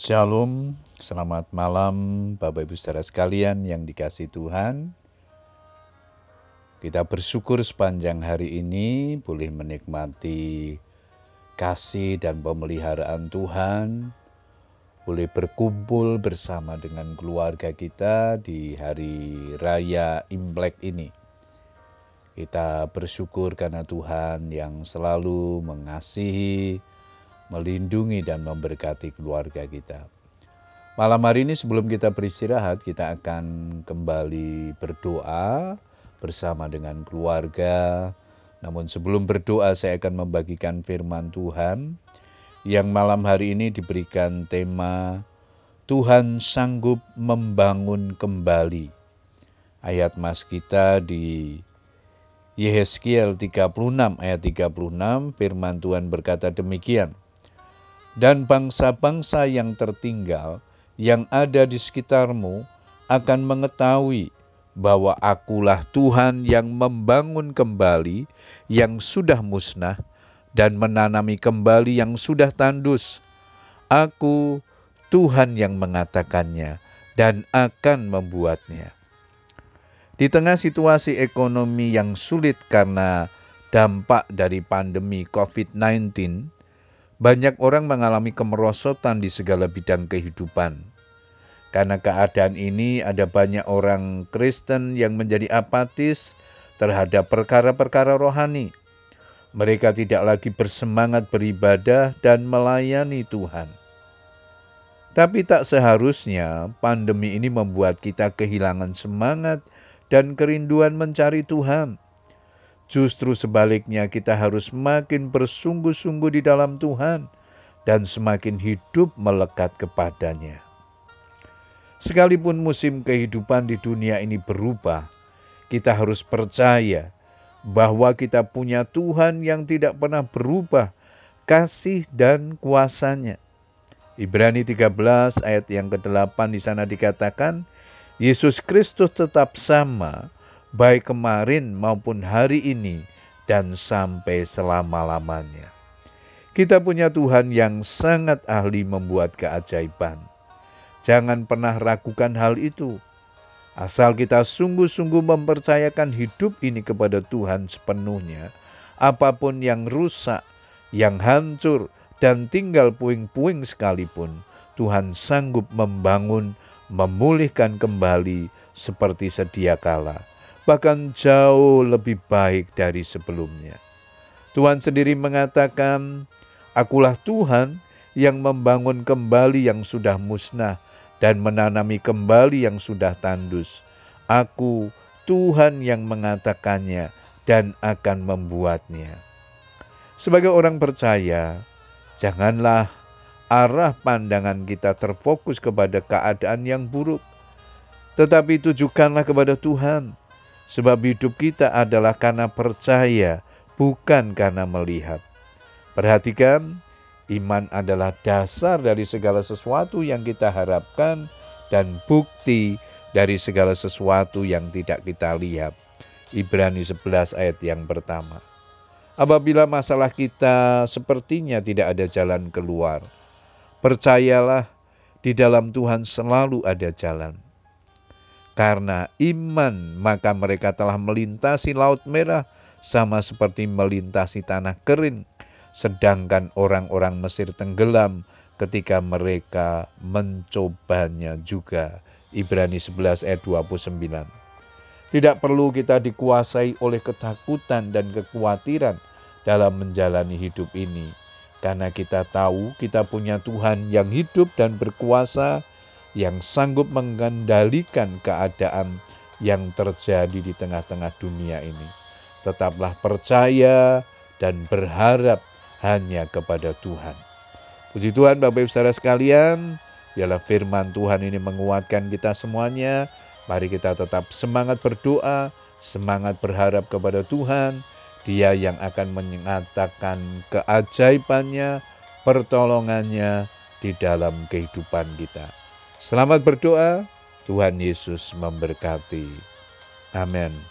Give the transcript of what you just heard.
Shalom, selamat malam Bapak Ibu saudara sekalian yang dikasih Tuhan. Kita bersyukur sepanjang hari ini boleh menikmati kasih dan pemeliharaan Tuhan, boleh berkumpul bersama dengan keluarga kita di hari raya Imlek ini. Kita bersyukur karena Tuhan yang selalu mengasihi, melindungi dan memberkati keluarga kita. Malam hari ini sebelum kita beristirahat, kita akan kembali berdoa bersama dengan keluarga. Namun sebelum berdoa saya akan membagikan firman Tuhan yang malam hari ini diberikan tema Tuhan sanggup membangun kembali. Ayat mas kita di Yehezkiel 36 ayat 36 firman Tuhan berkata demikian dan bangsa-bangsa yang tertinggal yang ada di sekitarmu akan mengetahui bahwa akulah Tuhan yang membangun kembali yang sudah musnah dan menanami kembali yang sudah tandus. Aku Tuhan yang mengatakannya dan akan membuatnya. Di tengah situasi ekonomi yang sulit karena dampak dari pandemi COVID-19, banyak orang mengalami kemerosotan di segala bidang kehidupan. Karena keadaan ini ada banyak orang Kristen yang menjadi apatis terhadap perkara-perkara rohani. Mereka tidak lagi bersemangat beribadah dan melayani Tuhan. Tapi tak seharusnya pandemi ini membuat kita kehilangan semangat dan kerinduan mencari Tuhan. Justru sebaliknya kita harus makin bersungguh-sungguh di dalam Tuhan dan semakin hidup melekat kepadanya. Sekalipun musim kehidupan di dunia ini berubah, kita harus percaya bahwa kita punya Tuhan yang tidak pernah berubah, kasih dan kuasanya. Ibrani 13 ayat yang ke-8 di sana dikatakan, Yesus Kristus tetap sama, baik kemarin maupun hari ini dan sampai selama-lamanya. Kita punya Tuhan yang sangat ahli membuat keajaiban. Jangan pernah ragukan hal itu. Asal kita sungguh-sungguh mempercayakan hidup ini kepada Tuhan sepenuhnya, apa pun yang rusak, yang hancur, dan tinggal puing-puing sekalipun, Tuhan sanggup membangun, memulihkan kembali seperti sedia kala bahkan jauh lebih baik dari sebelumnya. Tuhan sendiri mengatakan, "Akulah Tuhan yang membangun kembali yang sudah musnah dan menanami kembali yang sudah tandus. Aku Tuhan yang mengatakannya dan akan membuatnya." Sebagai orang percaya, janganlah arah pandangan kita terfokus kepada keadaan yang buruk, tetapi tujukanlah kepada Tuhan Sebab hidup kita adalah karena percaya, bukan karena melihat. Perhatikan, iman adalah dasar dari segala sesuatu yang kita harapkan dan bukti dari segala sesuatu yang tidak kita lihat. Ibrani 11 ayat yang pertama. Apabila masalah kita sepertinya tidak ada jalan keluar, percayalah di dalam Tuhan selalu ada jalan. Karena iman, maka mereka telah melintasi Laut Merah sama seperti melintasi tanah kering, sedangkan orang-orang Mesir tenggelam ketika mereka mencobanya juga. Ibrani 11 ayat 29. Tidak perlu kita dikuasai oleh ketakutan dan kekhawatiran dalam menjalani hidup ini, karena kita tahu kita punya Tuhan yang hidup dan berkuasa yang sanggup mengendalikan keadaan yang terjadi di tengah-tengah dunia ini. Tetaplah percaya dan berharap hanya kepada Tuhan. Puji Tuhan Bapak Ibu Saudara sekalian, biarlah firman Tuhan ini menguatkan kita semuanya. Mari kita tetap semangat berdoa, semangat berharap kepada Tuhan. Dia yang akan menyatakan keajaibannya, pertolongannya di dalam kehidupan kita. Selamat berdoa, Tuhan Yesus memberkati. Amin.